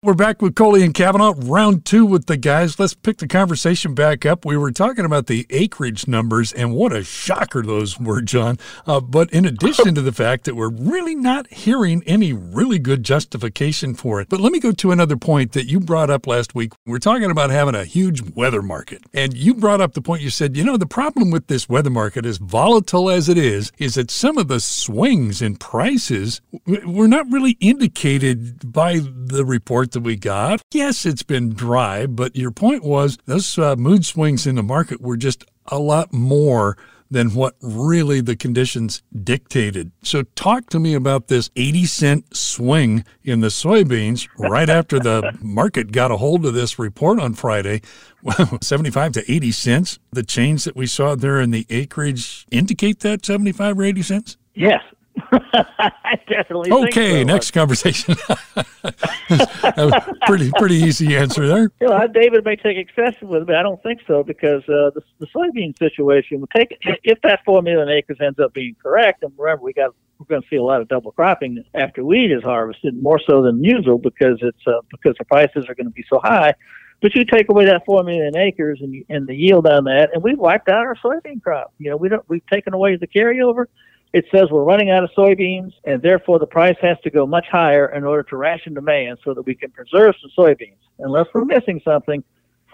We're back with Kohli and Cavanaugh, round two with the guys. Let's pick the conversation back up. We were talking about the acreage numbers, and what a shocker those were, John. Uh, but in addition to the fact that we're really not hearing any really good justification for it. But let me go to another point that you brought up last week. We're talking about having a huge weather market. And you brought up the point you said, you know, the problem with this weather market, as volatile as it is, is that some of the swings in prices were not really indicated by the report report that we got. Yes, it's been dry, but your point was those uh, mood swings in the market were just a lot more than what really the conditions dictated. So, talk to me about this 80 cent swing in the soybeans right after the market got a hold of this report on Friday. Well, 75 to 80 cents. The change that we saw there in the acreage indicate that 75 or 80 cents? Yes. Okay, so. next conversation. pretty pretty easy answer there. You know, David may take exception with me. I don't think so because uh, the, the soybean situation will take if that four million acres ends up being correct. And remember, we got we're going to see a lot of double cropping after wheat is harvested, more so than usual because it's uh, because the prices are going to be so high. But you take away that four million acres and and the yield on that, and we've wiped out our soybean crop. You know, we don't we've taken away the carryover it says we're running out of soybeans and therefore the price has to go much higher in order to ration demand so that we can preserve some soybeans. Unless we're missing something,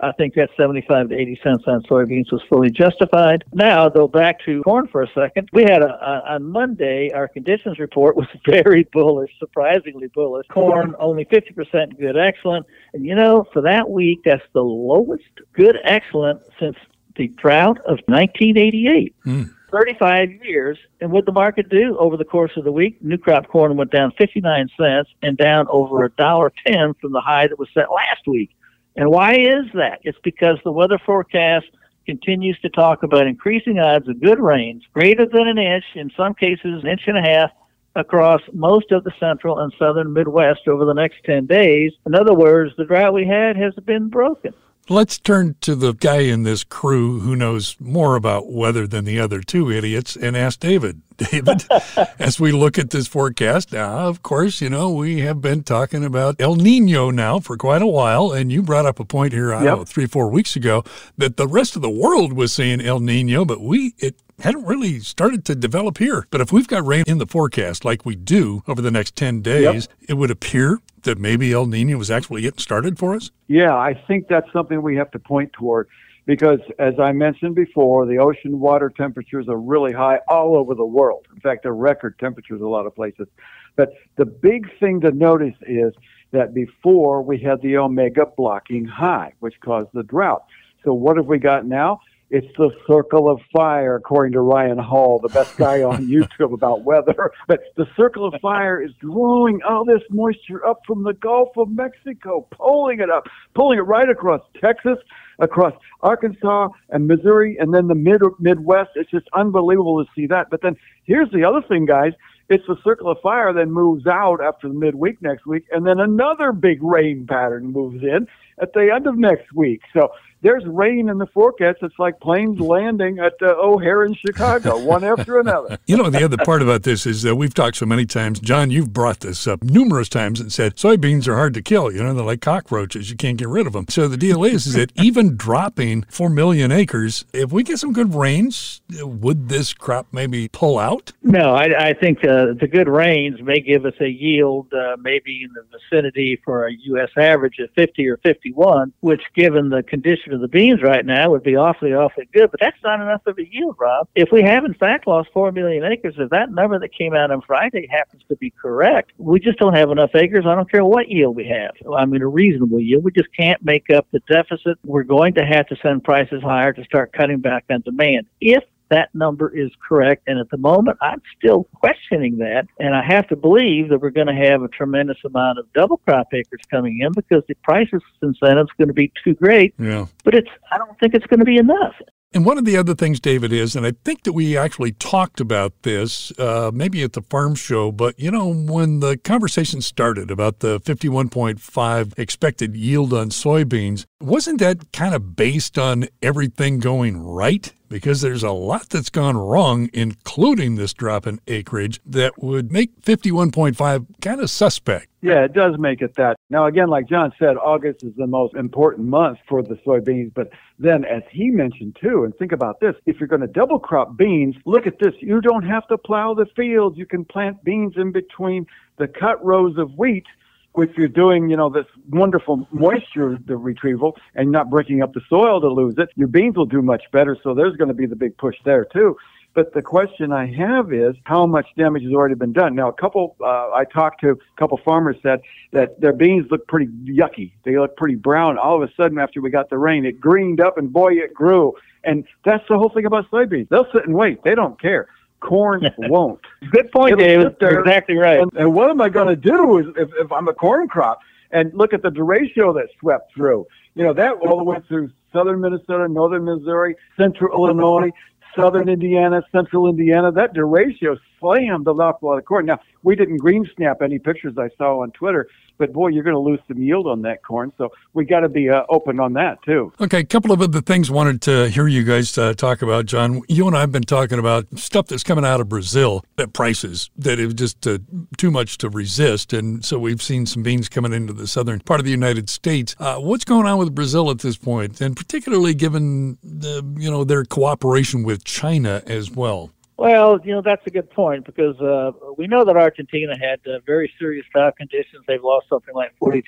I think that 75 to 80 cents on soybeans was fully justified. Now, though, back to corn for a second. We had a, a, on Monday, our conditions report was very bullish, surprisingly bullish. Corn only 50% good, excellent. And you know, for that week, that's the lowest good, excellent since the drought of 1988. Mm. 35 years. And what the market do over the course of the week? New crop corn went down 59 cents and down over a dollar 10 from the high that was set last week. And why is that? It's because the weather forecast continues to talk about increasing odds of good rains, greater than an inch, in some cases an inch and a half, across most of the central and southern Midwest over the next 10 days. In other words, the drought we had has been broken. Let's turn to the guy in this crew who knows more about weather than the other two idiots and ask David. David, as we look at this forecast now, of course, you know, we have been talking about El Nino now for quite a while. And you brought up a point here, I yep. don't know, three, four weeks ago that the rest of the world was saying El Nino, but we, it hadn't really started to develop here. But if we've got rain in the forecast like we do over the next 10 days, yep. it would appear that maybe El Nino was actually getting started for us? Yeah, I think that's something we have to point toward because, as I mentioned before, the ocean water temperatures are really high all over the world. In fact, they're record temperatures a lot of places. But the big thing to notice is that before we had the omega blocking high, which caused the drought. So what have we got now? It's the circle of fire, according to Ryan Hall, the best guy on YouTube about weather. But the circle of fire is drawing all this moisture up from the Gulf of Mexico, pulling it up, pulling it right across Texas, across Arkansas and Missouri, and then the mid Midwest. It's just unbelievable to see that. But then here's the other thing, guys. It's the circle of fire then moves out after the midweek next week, and then another big rain pattern moves in at the end of next week. So there's rain in the forecast. It's like planes landing at uh, O'Hare in Chicago, one after another. You know, the other part about this is that we've talked so many times. John, you've brought this up numerous times and said soybeans are hard to kill. You know, they're like cockroaches. You can't get rid of them. So the deal is, is that even dropping 4 million acres, if we get some good rains, would this crop maybe pull out? No, I, I think uh, the good rains may give us a yield uh, maybe in the vicinity for a U.S. average of 50 or 51, which given the condition of the beans right now would be awfully, awfully good, but that's not enough of a yield, Rob. If we have in fact lost 4 million acres, if that number that came out on Friday happens to be correct, we just don't have enough acres. I don't care what yield we have. I mean, a reasonable yield. We just can't make up the deficit. We're going to have to send prices higher to start cutting back on demand. If that number is correct. And at the moment, I'm still questioning that. And I have to believe that we're going to have a tremendous amount of double crop acres coming in because the prices incentive is going to be too great. Yeah. But it's I don't think it's going to be enough. And one of the other things, David, is, and I think that we actually talked about this uh, maybe at the farm show, but you know, when the conversation started about the 51.5 expected yield on soybeans, wasn't that kind of based on everything going right? Because there's a lot that's gone wrong, including this drop in acreage that would make 51.5 kind of suspect. Yeah, it does make it that. Now, again, like John said, August is the most important month for the soybeans. But then, as he mentioned too, and think about this if you're going to double crop beans, look at this. You don't have to plow the fields. You can plant beans in between the cut rows of wheat if you're doing, you know, this wonderful moisture the retrieval and not breaking up the soil to lose it, your beans will do much better. So there's going to be the big push there too. But the question I have is how much damage has already been done. Now, a couple, uh, I talked to a couple farmers said that their beans look pretty yucky. They look pretty brown. All of a sudden, after we got the rain, it greened up and boy, it grew. And that's the whole thing about soybeans. They'll sit and wait. They don't care. Corn won't. Good point, It'll David. You're exactly right. And, and what am I going to do is if, if I'm a corn crop and look at the derecho that swept through? You know, that all the way through southern Minnesota, northern Missouri, central Illinois, southern Indiana, central Indiana. That derecho slammed a lot of corn. Now, we didn't green snap any pictures I saw on Twitter, but boy, you're going to lose some yield on that corn. So we got to be uh, open on that too. Okay, a couple of other things wanted to hear you guys uh, talk about, John. You and I have been talking about stuff that's coming out of Brazil at prices that is just uh, too much to resist, and so we've seen some beans coming into the southern part of the United States. Uh, what's going on with Brazil at this point, and particularly given the, you know their cooperation with China as well? Well, you know that's a good point because uh, we know that Argentina had uh, very serious drought conditions. They've lost something like 42%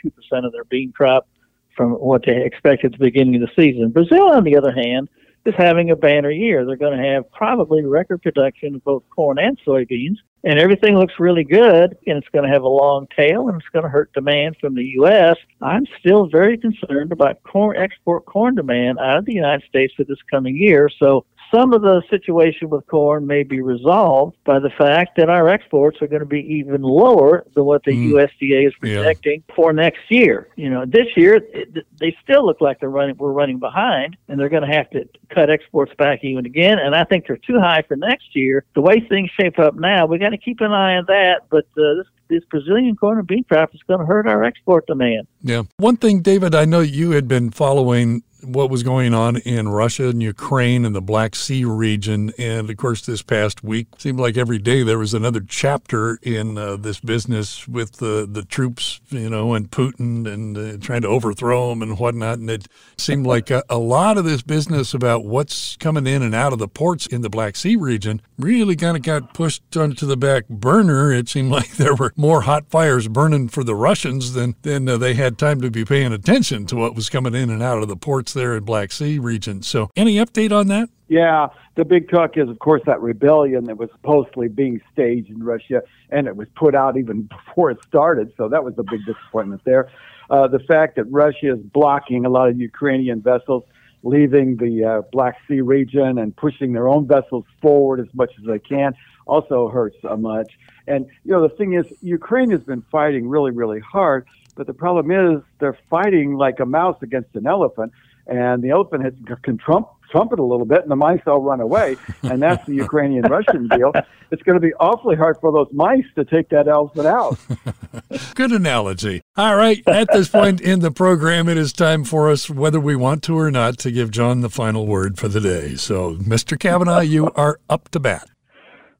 of their bean crop from what they expected at the beginning of the season. Brazil, on the other hand, is having a banner year. They're going to have probably record production of both corn and soybeans, and everything looks really good. And it's going to have a long tail, and it's going to hurt demand from the U.S. I'm still very concerned about corn export corn demand out of the United States for this coming year. So some of the situation with corn may be resolved by the fact that our exports are going to be even lower than what the mm. USDA is projecting yeah. for next year. You know, this year it, they still look like they're running. We're running behind, and they're going to have to cut exports back even again. And I think they're too high for next year. The way things shape up now, we got to keep an eye on that. But uh, this this Brazilian corn and bean crop is going to hurt our export demand. Yeah. One thing, David, I know you had been following what was going on in Russia and Ukraine and the Black Sea region. And of course, this past week seemed like every day there was another chapter in uh, this business with the, the troops, you know, and Putin and uh, trying to overthrow them and whatnot. And it seemed like a, a lot of this business about what's coming in and out of the ports in the Black Sea region really kind of got pushed onto the back burner. It seemed like there were more hot fires burning for the Russians than, than uh, they had time to be paying attention to what was coming in and out of the ports there in Black Sea region. So, any update on that? Yeah, the big talk is, of course, that rebellion that was supposedly being staged in Russia, and it was put out even before it started. So that was a big disappointment there. Uh, the fact that Russia is blocking a lot of Ukrainian vessels leaving the uh, Black Sea region and pushing their own vessels forward as much as they can also hurts so much. And you know, the thing is, Ukraine has been fighting really, really hard, but the problem is they're fighting like a mouse against an elephant and the elephant has, can trump trumpet a little bit, and the mice all run away, and that's the Ukrainian-Russian deal. It's going to be awfully hard for those mice to take that elephant out. Good analogy. All right, at this point in the program, it is time for us, whether we want to or not, to give John the final word for the day. So, Mr. Cavanaugh, you are up to bat.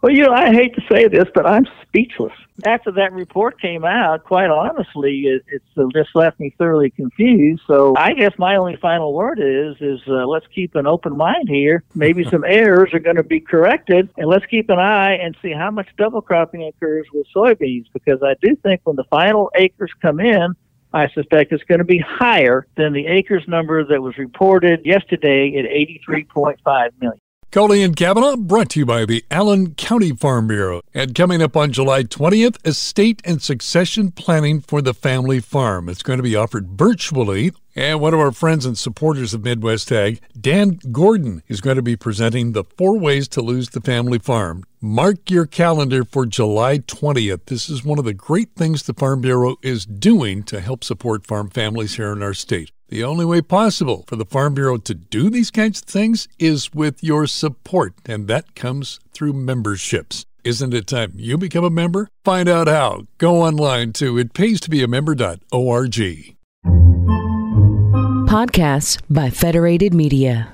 Well, you know, I hate to say this, but I'm speechless. After that report came out, quite honestly, it, it's uh, just left me thoroughly confused. So I guess my only final word is, is uh, let's keep an open mind here. Maybe some errors are going to be corrected, and let's keep an eye and see how much double cropping occurs with soybeans. Because I do think when the final acres come in, I suspect it's going to be higher than the acres number that was reported yesterday at 83.5 million. Kohli and Cavanaugh brought to you by the Allen County Farm Bureau. And coming up on July 20th, estate and succession planning for the family farm. It's going to be offered virtually. And one of our friends and supporters of Midwest Ag, Dan Gordon, is going to be presenting the four ways to lose the family farm. Mark your calendar for July 20th. This is one of the great things the Farm Bureau is doing to help support farm families here in our state. The only way possible for the Farm Bureau to do these kinds of things is with your support, and that comes through memberships. Isn't it time you become a member? Find out how. Go online to itpaystobeamember.org. Podcasts by Federated Media.